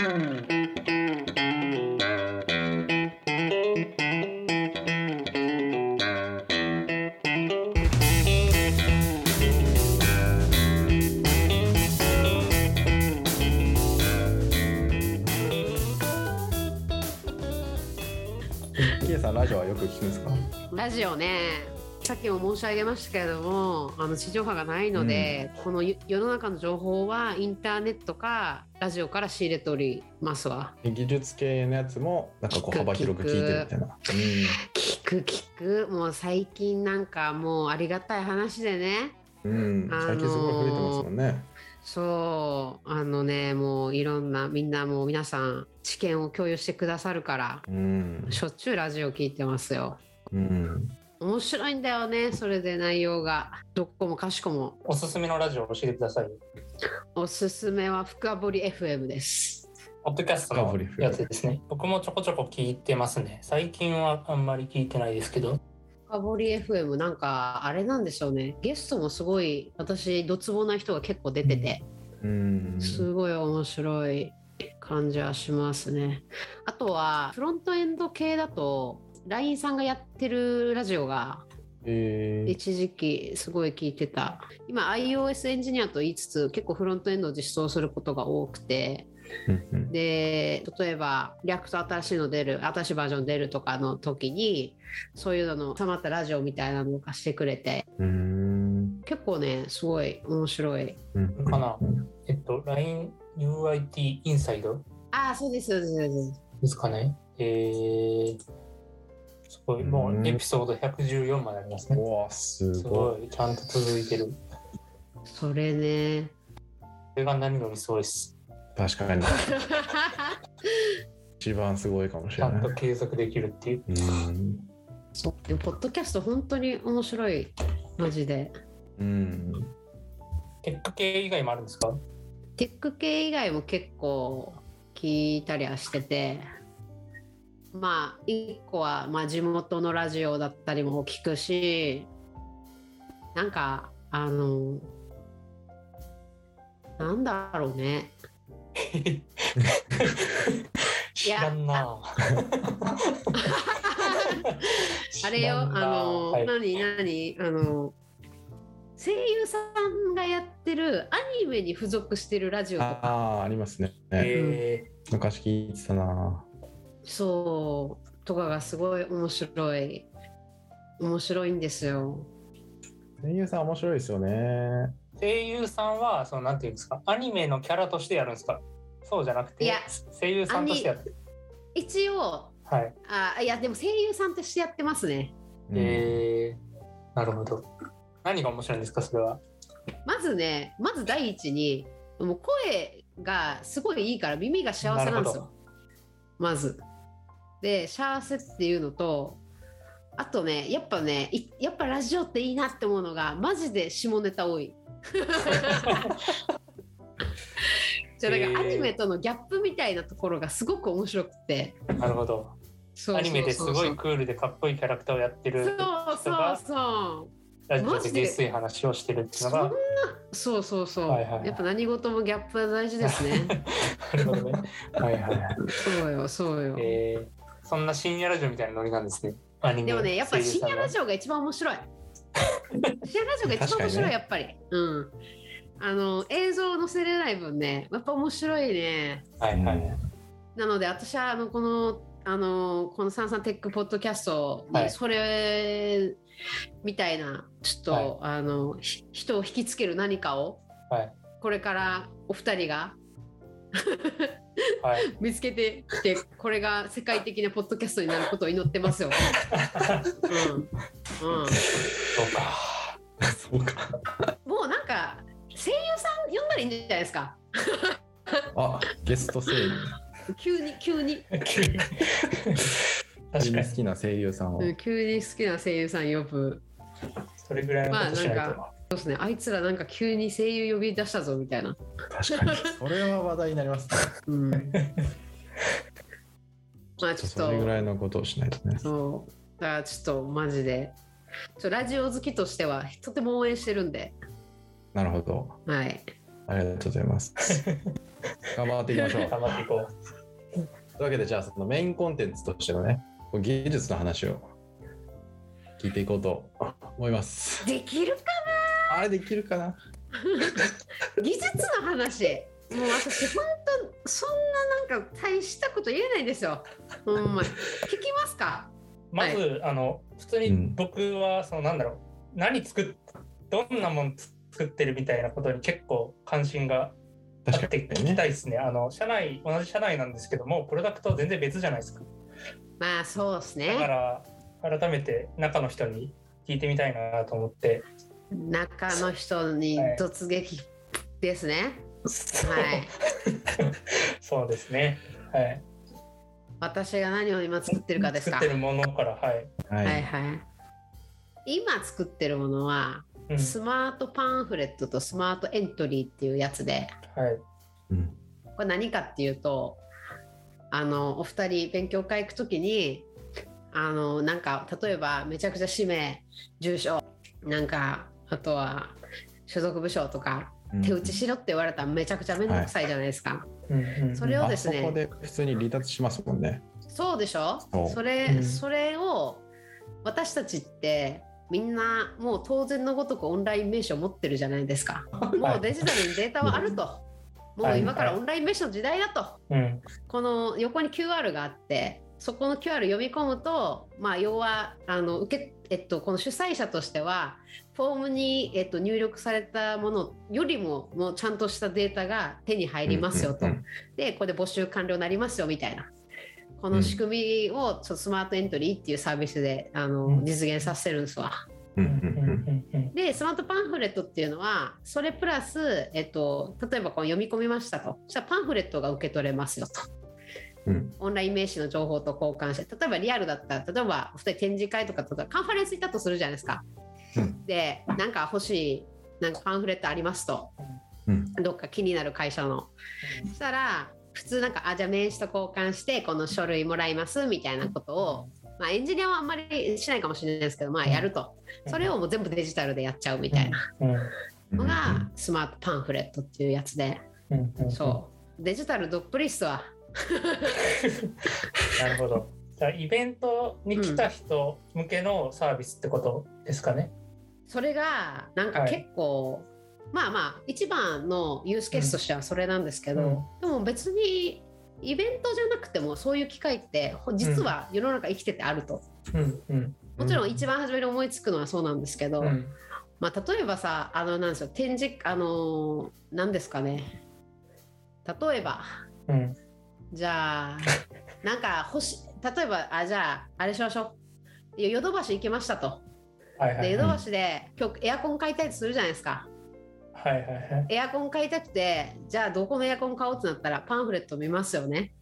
キエさんラジオはよく聞くんですか？ラジオねさっきも申し上げましたけれどもあの地上波がないので、この世世の中の情報はインターネットかラジオから仕入れておりますわ。技術系のやつもなんかこう幅広く聞いてるみたいな。聞く聞くもう最近なんかもうありがたい話でね。うん、最近すごい増えてますもんね。そう。あのねもういろんなみんなもう皆さん知見を共有してくださるからうん、しょっちゅうラジオ聞いてますよ。うん、面白いんだよねそれで内容がどっこもかしこもおすすめのラジオを教えてください。おすすめは深掘り FM ですポッドキャストのやつですね。僕もちょこちょこ聞いてますね。最近はあんまり聞いてないですけど。深掘り FM なんかあれなんでしょうねゲストもすごい私ドツボな人が結構出ててうん、すごい面白い感じはしますねあとはフロントエンド系だと LINE さんがやってるラジオがえー、一時期すごい聞いてた。今 iOS エンジニアと言いつつ結構フロントエンドを実装することが多くてで例えば React 新しいの出る新しいバージョン出るとかの時にそういうののたまったラジオみたいなのを貸してくれて結構ねすごい面白い。うんかな。うんえっと、LINE UIT INSIDE？ああそうですそうですそうです。ですかね。えー、すごい、もうエピソード114までありますね。うわすすごごい、ちゃんと続いてる。それね。それが何よりすごいです。い確かに。一番すごいかもしちゃんとれない継続できるっていう。うん。そう。でもポッドキャスト本当に面白い。マジで。うん。テック系以外もあるんですか？テック系以外も結構聞いたりはしててまあ一個は、まあ、地元のラジオだったりも聞くしなんかあのなんだろうね。知らんな。あれよあの、はい。何何？あの声優さんがやってるアニメに付属してるラジオとか。ああありますね、え昔聞いてたなそうとかがすごい面白い。面白いんですよ。声優さん面白いですよね。ー声優さんはそのなんていうんですかアニメのキャラとしてやるんですか？そうじゃなくていや声優さんとしてやって。る一応はい。あいやでも声優さんとしてやってますね。うん。えー、なるほど。何が面白いんですかそれは？まずねまず第一にもう声がすごいいいから耳が幸せなんですよ。まずで幸せっていうのとあとねやっぱねいやっぱラジオっていいなって思うのがマジで下ネタ多い。じゃあなんかアニメとのギャップみたいなところがすごく面白くて。なるほど。アニメですごいクールでかっこいいキャラクターをやってるそうそうそう。ラジオで下水話をしてるっていうのそんながそうそうそう、はいはいはい。やっぱ何事もギャップは大事ですね。なるほどね。はいはいはい。そうよそうよ、えー、そんな深夜ラジオみたいなノリなんですね。でもねやっぱり深夜ラオジオが一番面白い。深夜ラジオが一番面白い、ね。やっぱり。うん。あの映像を載せれない分ねやっぱ面白いね。はいはいなので私はあのこのあのこのサンサンテックポッドキャストはい。にそれみたいなちょっと、はい。あのひ人を引きつける何かをはい。これからお二人がはい。見つけてきてこれが世界的なポッドキャストになることを祈ってますよ。うん。うん、そうか。そうか。もうなんか声優さん呼んだらいいんじゃないですか。あゲスト声優。急に急に、確かに好きな声優さんを、うん急に好きな声優さん呼ぶ。それぐらいのことしないと、まあなんそうですね。あいつらなんか急に声優呼び出したぞみたいな。確かに それは話題になりますねうん。まあちょっそれぐらといのことをしないとねそうだからちょっとマジで。ちょラジオ好きとしてはとても応援してるんで、なるほどはい、ありがとうございます 頑張っていきましょう。頑張っていこというわけで、じゃあ、そのメインコンテンツとしてのね、技術の話を聞いていこうと思います。できるかあれできるかな？な技術の話。もう私本当そんななんか大したこと言えないんですよ。ほんまに。聞きますか？う。まず、あの普通に僕はそのなんだろう。何作っどんなもん作ってるみたいなことに結構関心があって聞きたいですね。あの社内同じ社内なんですけどもプロダクトは全然別じゃないですか。まあそうですだねから改めて中の人に聞いてみたいなと思って。中の人に突撃ですねはいそうですね。はい。私が何を今作ってるかですか？作ってるものからはい。ははいはい今作ってるものはうんスマートパンフレットとスマートエントリーっていうやつではい。うんこれ何かっていうとあのお二人勉強会行く時にあのなんか例えばめちゃくちゃ氏名住所なんかあとは所属部署とかうん。手打ちしろって言われたらめちゃくちゃ面倒くさいじゃないですか、うんうんそれをですねで普通に離脱しますもんね。そうでしょ？そう。それ、うん。それを私たちってみんなもう当然のごとくオンライン名刺を持ってるじゃないですか。もうデジタルにデータはあると。もう今からオンライン名刺の時代だと。うんこの横に QR があってそこの QR 読み込むと、まあ、要はあの受け、えっと、この主催者としてはフォームに、えっと、入力されたものよりももうちゃんとしたデータが手に入りますよと、うんうんでこれで募集完了になりますよみたいな。この仕組みをちょっとスマートエントリーっていうサービスであの、うん。実現させてるんですわ。うんうんうん。うんうんでスマートパンフレットっていうのはそれプラス、えっと、例えばこの読み込みましたと。そしたらパンフレットが受け取れますよと。うん。オンライン名刺の情報と交換して例えばリアルだったら例えばお二人展示会とかとかカンファレンス行ったとするじゃないですか。うんでなんか欲しいなんかパンフレットありますと。うん。どっか気になる会社の。そしたら普通なんかあじゃあ名刺と交換してこの書類もらいますみたいなことを、まあ、エンジニアはあんまりしないかもしれないですけどまあやると。それをもう全部デジタルでやっちゃうみたいなうん。のがスマートパンフレットっていうやつで。そう。デジタルどっぷりっすわ。なるほど。じゃあイベントに来た人向けのサービスってことですかね。それがなんかはい。結構、まあまあ一番のユースケースとしてはそれなんですけど、うん。でも別にイベントじゃなくてもそういう機会ってほ実は世の中生きててあると、うんうん。もちろん一番初めに思いつくのはそうなんですけど、うん。まあ、例えばさあのなんですよ展示あの何ですかね。例えばうん。じゃあなんか欲し例えばあじゃああれしましょう。ヨドバシ行きましたとはいはいはい。でヨドバシで今日エアコン買いたいとするじゃないですか。はいはいはい。エアコン買いたくてじゃあどこのエアコン買おうってなったらパンフレット見ますよね。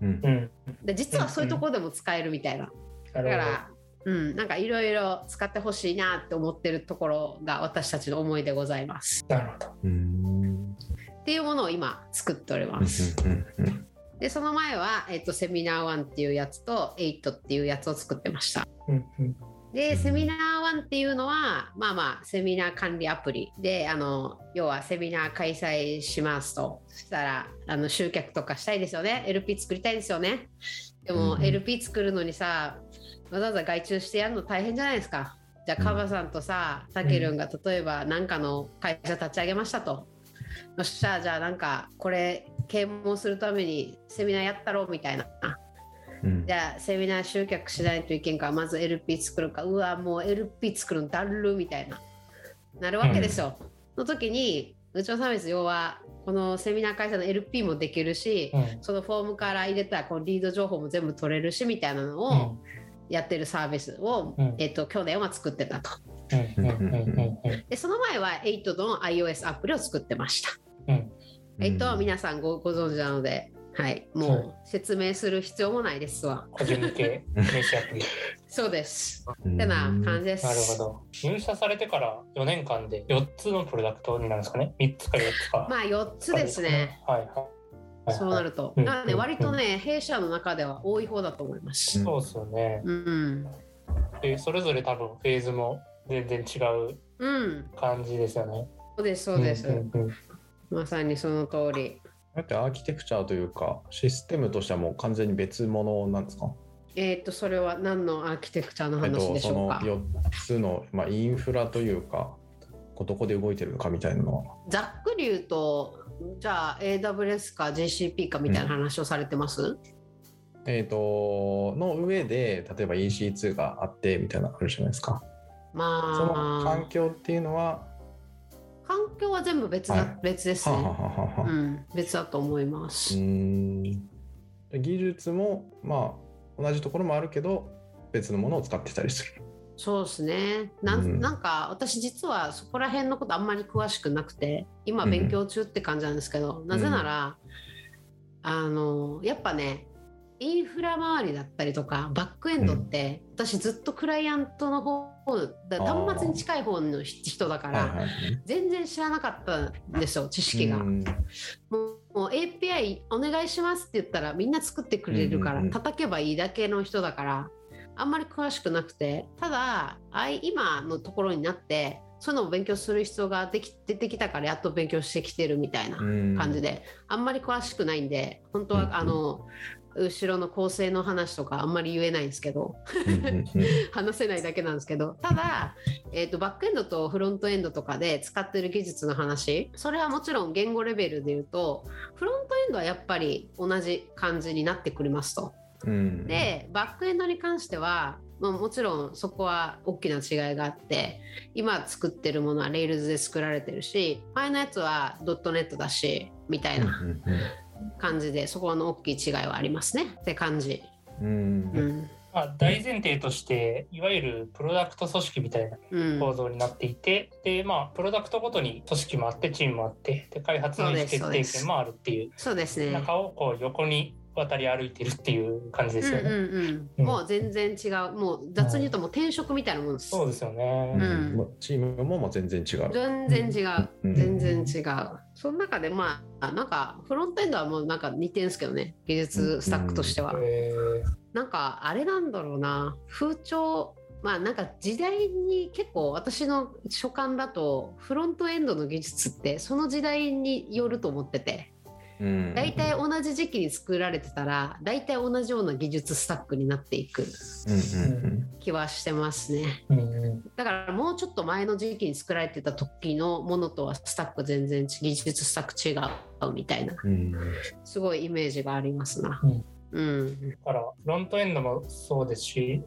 うん。うん。で実はそういうところでも使えるみたいな。だ。からうんなんかいろいろ使ってほしいなって思ってるところが私たちの思いでございます。なるほど。うんっていうものを今作っておりうん。ますうん。うん。でその前は、えっとセミナー1っていうやつと8っていうやつを作ってました。うん。うんで、うんセミナー1っていうのは、まあまあ、セミナー管理アプリで、あの、要はセミナー開催しますと。そしたら、あの、集客とかしたいですよね。LP 作りたいですよね。でも、うん LP 作るのにさ、わざわざ外注してやるの大変じゃないですか。じゃあ、カバさんとさ、たけるんが例えば何かの会社立ち上げましたと。よっしゃ、じゃあなんか、これ、啓蒙するためにセミナーやったろうみたいな。うん。じゃあセミナー集客しないといけんからまず LP 作るか。うわもう LP 作るのだるみたいな。なるわけですよ、の時にうちのサービス要はこのセミナー会社の LP もできるし、うん。そのフォームから入れたこのリード情報も全部取れるしみたいなのをやってるサービスを、うん。えっと、去年は作ってたと。うん。うん。うん。うん。でその前は8の iOS アプリを作ってました。うん。8は皆さんごご存知なのではいもう説明する必要もないですわ個人向け名刺アプリ。そうですうんってな感じですなるほど。入社されてから4年間で4つのプロダクトになるんですかね ?3 つか4つか。まあ4つですね。はいはい。そうなると。うんだからね、割とね、弊社の中では多い方だと思います。そうですよね。うん。で、それぞれ多分フェーズも全然違ううん。感じですよね。そうです、そうです。まさにその通り。だってアーキテクチャというかシステムとしてはもう完全に別物なんですか？えっ、とそれは何のアーキテクチャの話でしょか、4つの、まあ、インフラというかどこで動いてるのかみたいなのは。ざっくり言うとじゃあ AWS か GCP かみたいな話をされてます、えっ、との上で例えば EC2 があってみたいなのあるじゃないですか。そのまあ環境っていうのは環境は全部別だ、はい。別ですね、はあはあはうん、別だと思います、技術もまあ同じところもあるけど別のものを使ってたりする。そうですね。なん,、うん。なんか私実はそこら辺のことあんまり詳しくなくて今勉強中って感じなんですけど、なぜなら、あのやっぱねインフラ周りだったりとかバックエンドって、私ずっとクライアントの方だ端末に近い方の人だから、はいはいはい。全然知らなかったんですよ知識が。うん。もう API お願いしますって言ったらみんな作ってくれるから、うんうんうん。叩けばいいだけの人だからあんまり詳しくなくてただあい今のところになってそういうのを勉強する必要ができ出てきたからやっと勉強してきてるみたいなうん。感じで、あんまり詳しくないんで本当は、うんうん。あの後ろの構成の話とかあんまり言えないんですけど。話せないだけなんですけど。ただ、えー、とバックエンドとフロントエンドとかで使ってる技術の話。それはもちろん言語レベルで言うとフロントエンドはやっぱり同じ感じになってくれますと。うん。でバックエンドに関してはまあもちろんそこは大きな違いがあって今作ってるものは Rails で作られてるし前のやつは .NET だしみたいな。うん感じでそこの大きい違いはありますね。って感じ。うん。うん。まあ、大前提としていわゆるプロダクト組織みたいなうん。構造になっていて、でまあプロダクトごとに組織もあってチームもあってで開発の意思決定権もあるっていうそうですね。中をこう横に渡り歩いてるっていう感じですよね。うんうんううん。ん、もう全然違う。もう雑に言うともう転職みたいなもんです、そうですよね。うん。チームももう全然違う。全然違う、うん。全然違う。その中でまあなんかフロントエンドはもうなんか似てるんですけどね。技術スタックとしては、えなんかあれなんだろうな。風潮まあなんか時代に結構私の所感だとフロントエンドの技術ってその時代によると思っててうん。大体同じ時期に作られてたら大体同じような技術スタックになっていくうんうん気はしてますね。ーうん。だからもうちょっと前の時期に作られてた時のものとはスタック全然技術スタック違うみたいなうん。うんすごいイメージがありますな。うん。うん、だからフロントエンドもそうですし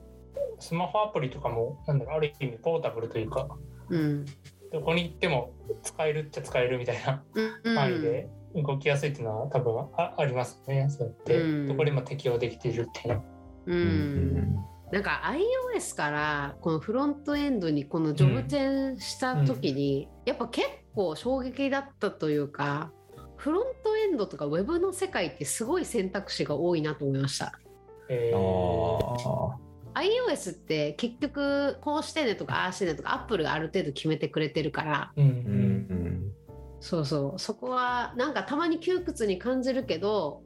スマホアプリとかもなんだろうある意味ポータブルというかうん、どこに行っても使えるっちゃ使えるみたいなうん、範囲で動きやすいっていうのは多分あありますね。そうやって、うん。どこでも適用できているっていうのは。ううん。ん、なんか iOS からこのフロントエンドにこのジョブ転した時に、やっぱ結構衝撃だったというかフロントエンドとかウェブの世界ってすごい選択肢が多いなと思いました。えあー。あ iOS って結局こうしてねとかああしてねとか Apple がある程度決めてくれてるからうんううんんそうそう。そこはなんかたまに窮屈に感じるけど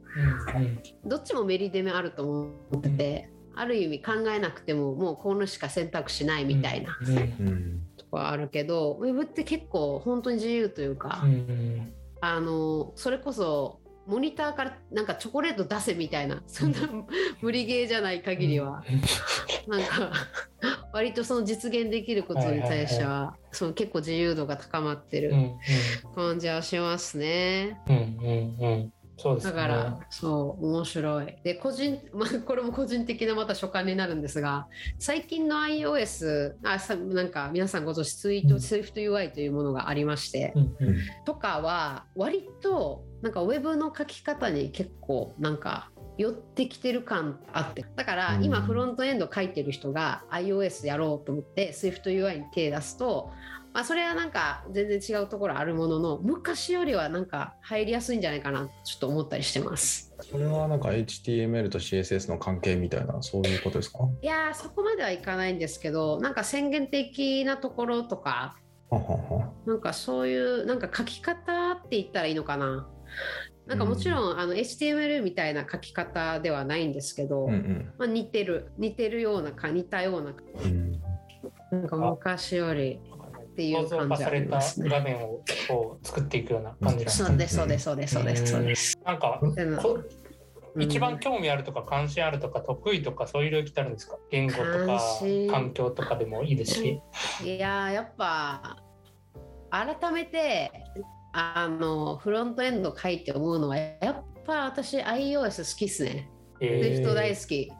うんどっちもメリデメあると思ってて、ある意味考えなくてももうこのしか選択肢ないみたいなうん。うん。とこはあるけど、ウェブって結構本当に自由というか、うん。あのそれこそモニターからなんかチョコレート出せみたいなそんな無理ゲーじゃない限りは、なんか割とその実現できることに対しては,、その結構自由度が高まってる感じはしますね。うんうんうんそうですね。だから、そう面白い。で個人、まあ、これも個人的なまた所感になるんですが最近の iOS あさなんか皆さんご存知ツイート、うん。SwiftUI というものがありまして、うんうん。とかは割となんかウェブの書き方に結構なんか寄ってきてる感あってだからうん今フロントエンド書いてる人が iOS やろうと思って SwiftUI に手出すと、まあ、それはなんか全然違うところあるものの昔よりはなんか入りやすいんじゃないかなちょっと思ったりしてます。それはなんか HTML と CSS の関係みたいなそういうことですか？いやーそこまではいかないんですけどなんか宣言的なところとかなんかそういうなんか書き方って言ったらいいのかな。なんかもちろん、あの HTML みたいな書き方ではないんですけど、うんうん。まあ、似てる似てるようなか似たようなうん。なんか昔よりっていう像感じあ化されたりますね。画面をこう作っていくような感じなんですそうですそうですそうですそうですそうです。なんか一番興味あるとか関心あるとか得意とかそういう領域ってあるんですか？言語とか環境とかでもいいですし。いやーやっぱ改めてあのフロントエンド書いて思うのはやっぱ私 iOS 好きっすね。え Swift 大好き。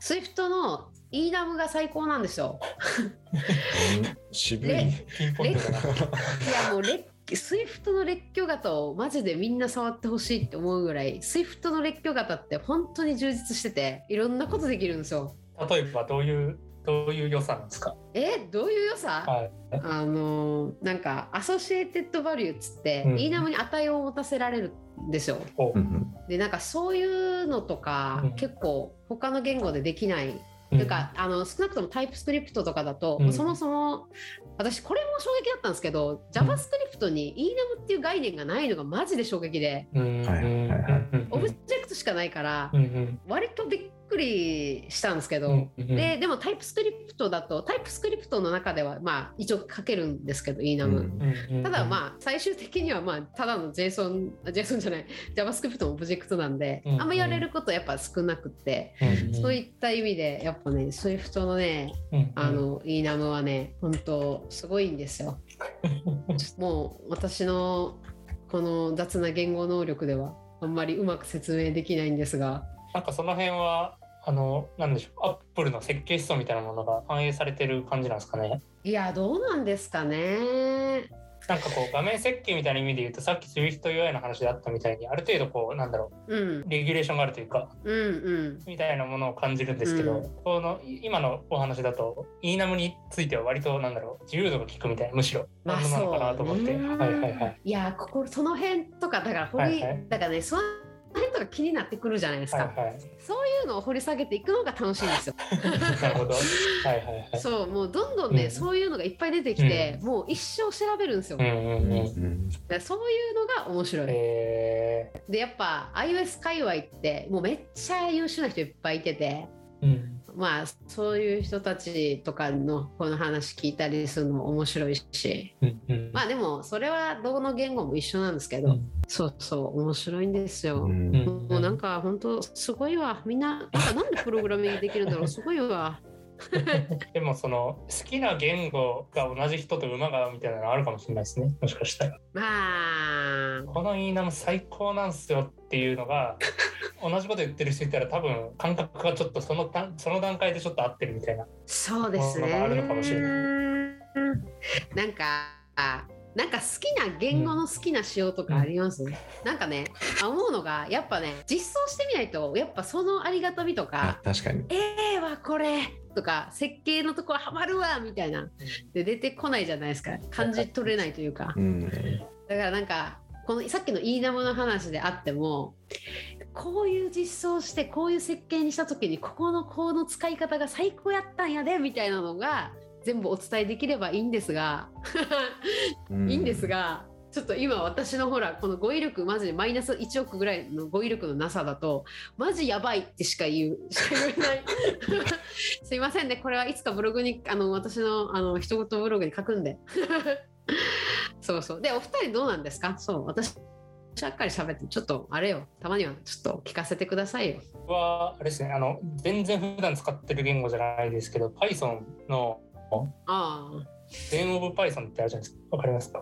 Swift の ENAM が最高なんですよ。渋い。いやもうレッ Swift の列挙型をマジでみんな触ってほしいって思うぐらい Swift の列挙型って本当に充実してていろんなことできるんですよ。例えばどういうどういう良さなんですか？えどういう良さ、はい。あのーなんかアソシエテッドバリューっつって、うん。ENAM に値を持たせられるんですよ。お。うんうん。でなんかそういうのとか、うん。結構他の言語でできない。うん。というか、あの少なくともタイプスクリプトとかだと、うん。そもそも私これも衝撃だったんですけど、JavaScript に enum っていう概念がないのがマジで衝撃で、オブジェクトしかないから、割とびっくりしたんですけど、ででもタイプスクリプトだとタイプスクリプトの中ではまあ一応書けるんですけど enum、ただまあ最終的にはまあただの JSON、JSON じゃない JavaScript のオブジェクトなんで、うんあんまやれることやっぱ少なくって、そういった意味でやっぱね Swift のねうんあの enum はね本当すごいんですよ。もう私のこの雑な言語能力ではあんまりうまく説明できないんですがなんかその辺はあのなんでしょうアップルの設計思想みたいなものが反映されてる感じなんですかね？いやどうなんですかね。なんかこう画面設計みたいな意味で言うとさっき SwiftUI の話であったみたいにある程度こうなんだろうん。うレギュレーションがあるというかうんうん。みたいなものを感じるんですけど、うん。この今のお話だと enum については割となんだろう自由度が利くみたいなむしろ。まあなのかなと思って、そうね。はいはいはい。いやここその辺とかだから掘り、はいはい。だからねその辺とか気になってくるじゃないですか、はいはい。そういうのを掘り下げていくのが楽しいんですよ。なるほど。はいはいはい。そうもうどんどんね、うん。そういうのがいっぱい出てきて、もう一生調べるんですよ。うんうんうん。そういうのが面白い。え。でやっぱ iOS 界隈ってもうめっちゃ優秀な人いっぱいいてて。ーうんまあそういう人たちとかのこの話聞いたりするのも面白いし。うんうん。まあでもそれはどの言語も一緒なんですけど、うん。そうそう面白いんですよ。もうなんか本当すごいわ。みんななんかなんでプログラミングできるんだろう？すごいわ。でもその好きな言語が同じ人と馬が合うみたいなのあるかもしれないですね。もしかしたら。まあ。このイーナム最高なんすよっていうのが同じこと言ってる人いたら多分感覚がちょっとその段その段階でちょっと合ってるみたいな。そうですね。あるのかもしれなんかなんか好きな言語の好きな仕様とかあります、なんかねあ思うのがやっぱね実装してみないとやっぱそのありがたみとあか確かに。ええわこれとか設計のところハマるわみたいな。で出てこないじゃないですか。感じ取れないというか。うん。だからなんかこのさっきのイーナムの話であってもこういう実装してこういう設計にした時にここのコード使い方が最高やったんやでみたいなのが全部お伝えできればいいんですが。いいんですがちょっと今私のほらこの語彙力マジでマイナス1億ぐらいの語彙力のなさだとマジやばいってしか言うしか言えない。すいませんねこれはいつかブログにあの私のあの一言ブログに書くんで。そうそう。でお二人どうなんですか？そう私ばっかり喋ってちょっとあれよ。たまにはちょっと聞かせてくださいよ。僕はあれですねあの全然普段使ってる言語じゃないですけど Python のああ。Zen of Python ってあるじゃないですか。わかりますか？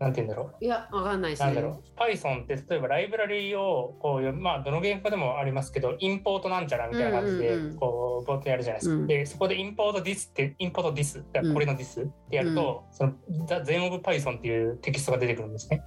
なんて言うんだろう。いやわかんないですね。なんだろう。Python って例えばライブラリをこうまあどの言語でもありますけどインポートなんちゃらみたいな感じでうんうんうんこう冒頭やるじゃないですか、うん。でそこでインポート this ってインポート this うん。これの this ってやると、その The Zen of Python っていうテキストが出てくるんですね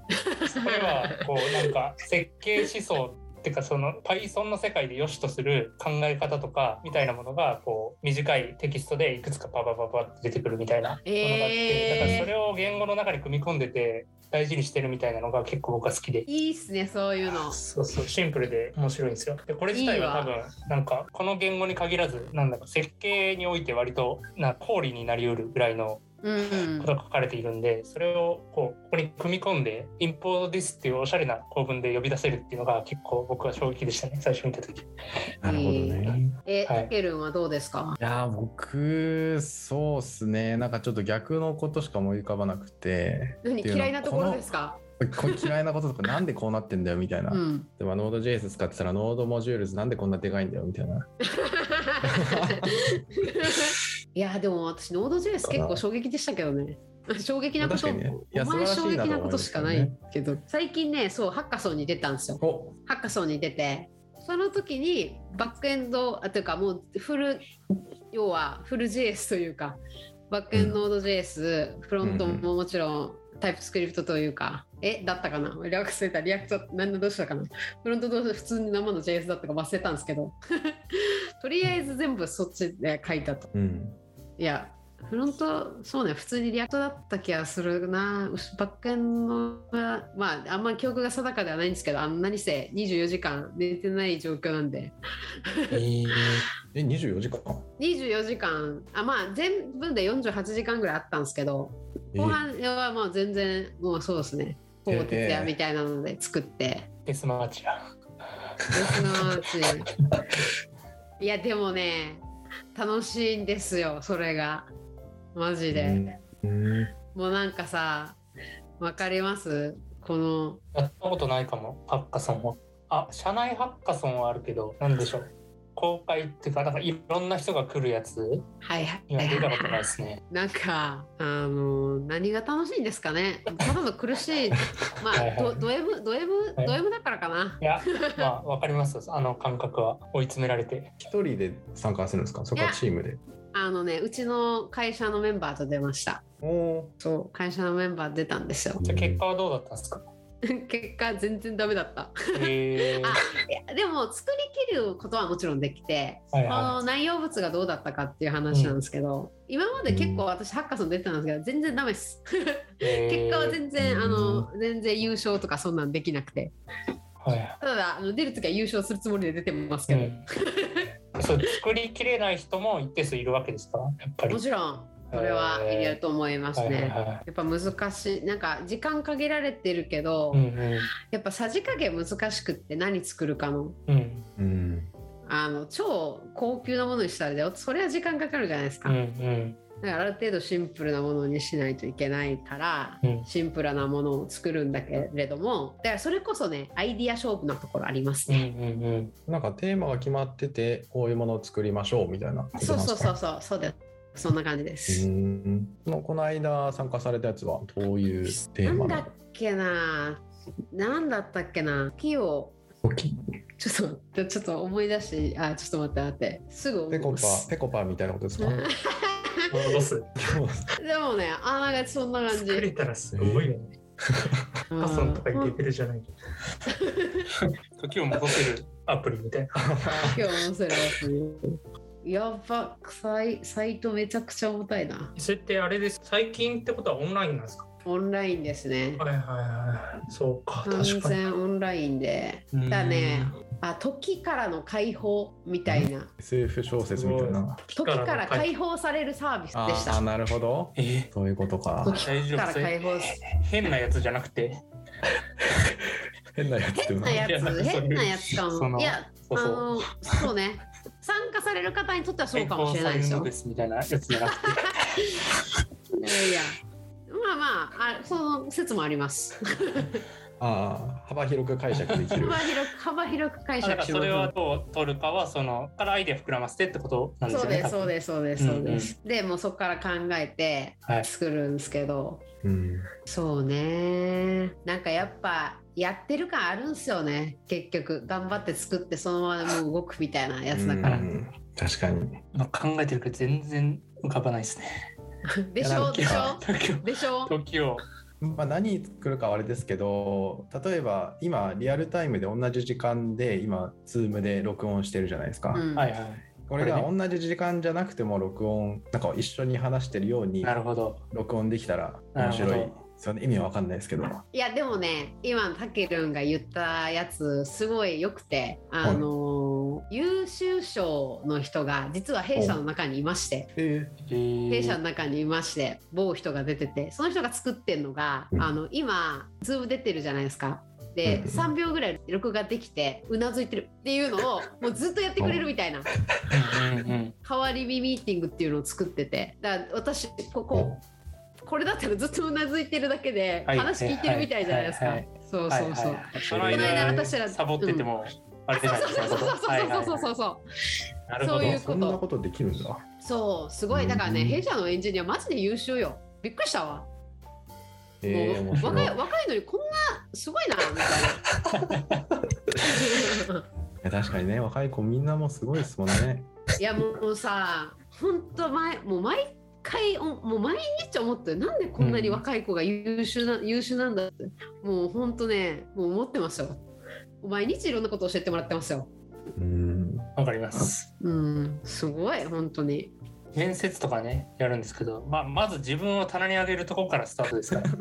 そこではこうなんか設計思想っていうかその Python の世界で良しとする考え方とかみたいなものがこう短いテキストでいくつかパパパパって出てくるみたいなものがあって、えーだからそれを言語の中に組み込んでて大事にしてるみたいなのが結構僕は好きで。いいっすねそういうのそうそうシンプルで面白いんですよ。でこれ自体はい多分なんかこの言語に限らずなんだか設計において割とな氷になりうるぐらいのうんことが書かれているんで、それをこうここに組み込んでインポートですっていうおしゃれな構文で呼び出せるっていうのが結構僕は衝撃でしたね最初見た時。なるほどね。え、はい。たけるんはどうですか？いやー僕そうっすね。なんかちょっと逆のことしか思い浮かばなくて。何嫌いなところですか？これ嫌いなこととかなんでこうなってんだよみたいな、うん。でもノード JS 使ってたらノードモジュールズなんでこんなでかいんだよみたいないやでも私ノード JS 結構衝撃でしたけどね。衝撃なこと、ね。お前衝撃なことしかないけど、最近ねそうハッカソンに出たんですよ。お。ハッカソンに出て。その時にバックエンドあというかもうフル要はフル JS というかバックエンド Node JS、フロントももちろん TypeScript というか、えだったかな？ React れた。 React 何のどうしたかな？フロントどう普通に生の JS だったか忘れたんですけど。とりあえず全部そっちで書いたと。うんいやフロントそうね普通に React だった気がするな。バックエンドはまああんま記憶が定かではないんですけどあんなにせ24時間寝てない状況なんで。えー、え24時間？24時間。あまあ全部で48時間ぐらいあったんですけどえ後半はもう全然もうそうですね。ほぼ徹夜みたいなので作って、デスマーチや。ですのうちいやでもね楽しいんですよそれが。マジで、うん。もうなんかさわかります？この。やったことないかもハッカソンはあ社内ハッカソンはあるけどなんでしょう？公開っていうかなんかいろんな人が来るやつはいはい。には出たことないはいですね。なんかあの何が楽しいんですかね。ただの苦しい。まはいはい。あドド M ド M はい。ド M だからかな。いやまあわかります。あの感覚は。追い詰められて。一人で参加するんですか？それからチームで。あのねうちの会社のメンバーと出ました。おおそう会社のメンバー出たんですよ。じゃあ結果はどうだったんですか？結果全然ダメだった。でも作り切ることはもちろんできて、はいはい。あの内容物がどうだったかっていう話なんですけど、今まで結構私ハッカソン出てたんですけど全然ダメです。結果は全然、うん。あの全然優勝とかそんなんできなくて。はい。ただあの出る時は優勝するつもりで出てますけど、うん。そう作りきれない人も一定数いるわけですか？やっぱり。もちろんそれはいると思いますね、はいはいはい。やっぱ難しい。なんか時間限られてるけど、うんうん。やっぱさじ加減難しくって何作るかの。うん。うん。あの超高級なものにしたらよそれは時間かかるじゃないですか、うんうん。だからある程度シンプルなものにしないといけないから、うん。シンプルなものを作るんだけれどもだからそれこそねアイディア勝負なところありますうんね、うんうん。なんかテーマが決まっててこういうものを作りましょうみたいなそうなんですか？そうそうそうそうですそんな感じです、うん。このこの間参加されたやつはどういうテーマなんだっけな？なんだったっけな？木を。時ちょっとちょっと思い出してあちょっと待って待って。すぐ思ペコパいますペコパみたいなことですか？戻す。でもねあなんかそんな感じ。作れたらすごいよね。うん。ハッカソンとかレベルじゃない。時を戻せるアプリみたいな。今日載せるアプリやばサイサイトめちゃくちゃ重たいな。それってあれです。最近ってことはオンラインなんですか？オンラインですね。はいはいはい。そうか完確かに。全オンラインで。うん。だねあ時からの解放みたいな。SF 小説みたいな。時から解放されるサービスでした。ああなるほど。え？ーそういうことか。時大丈から解放変なやつじゃなくて？変なやつ変なやつ。変なやつかも。いやあのそうね参加される方にとってはそうかもしれないですよ。みたいなやつじゃなくて。いやいや。まあまああその説もありますああ幅広く解釈できる。幅広く幅広く解釈。しますそれはどう取るかはそのからアイデア膨らませてってことなんですそうですそうですそうですうんうん。そうです、でもうそこから考えてはい。作るんですけど、うん。そうね。なんかやっぱやってる感あるんすよね。結局。頑張って作ってそのままもう動くみたいなやつだから。うん。確かに。今考えてるけど全然浮かばないですね。でしょ？でしょ？時をでしょ？時をまあ、何作るかはあれですけど例えば今リアルタイムで同じ時間で今 Zoom で録音してるじゃないですか、うん。はいはい。これがこ同じ時間じゃなくても録音なんか一緒に話してるようになるほど。録音できたら面白い。その意味は分かんないですけど。いやでもね今たけるんが言ったやつすごい良くてあのー優秀賞の人が実は弊社の中にいましてえ弊社の中にいまして某人が出ててその人が作ってるのが、うん。あの今ズーム出てるじゃないですか。で、うんうん。3秒ぐらい録画できてうなずいてるっていうのをもうずっとやってくれるみたいな。うんうん代わり見ミーティングっていうのを作ってて。だから私こここれだったらずっとうなずいてるだけではい。話聞いてるみたいじゃないですか。そうそうそう。この間間私らサボってても、あれじゃないですか。そうそうそうそうそうそうそう。なるほど。そういうそんなことできるんだ。そうすごい。だからね、うん。弊社のエンジニアマジで優秀よ。びっくりしたわ、えー、面もう若い。若いのにこんなすごいなみたいな。いや確かにね、若い子みんなもうすごいですもんね。いやもうさ本当前もう毎回おもう毎日思ってなんでこんなに若い子が優秀な、優秀なんだって。もう本当ねもう思ってますよ毎日いろんなこと教えてもらってますようん。わかります。うんすごい本当に面接とかね、やるんですけど、まあ、まず自分を棚に上げるところからスタートですから。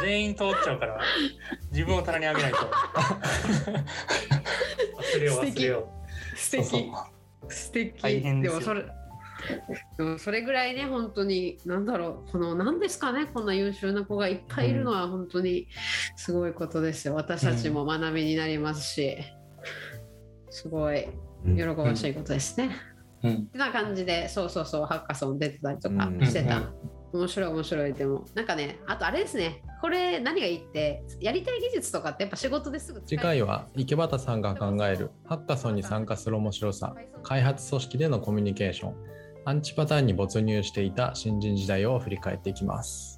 全員通っちゃうから、自分を棚に上げないと。忘れよう、素敵忘れよう。素敵素敵大変ですよもそれでもそれぐらいね本当に何だろうこの何ですかねこんな優秀な子がいっぱいいるのは本当にすごいことですよ。私たちも学びになりますし、すごい喜ばしいことですね。うん。ってな感じでそうそうそうハッカソン出てたりとかうん。してた、うん。面白い面白いでもなんかねあとあれですねこれ何がいいってやりたい技術とかってやっぱ仕事ですぐ次回は池端さんが考えるハッカソンに参加する面白さ、開発組織でのコミュニケーション、アンチパターンに没入していた新人時代を振り返っていきます。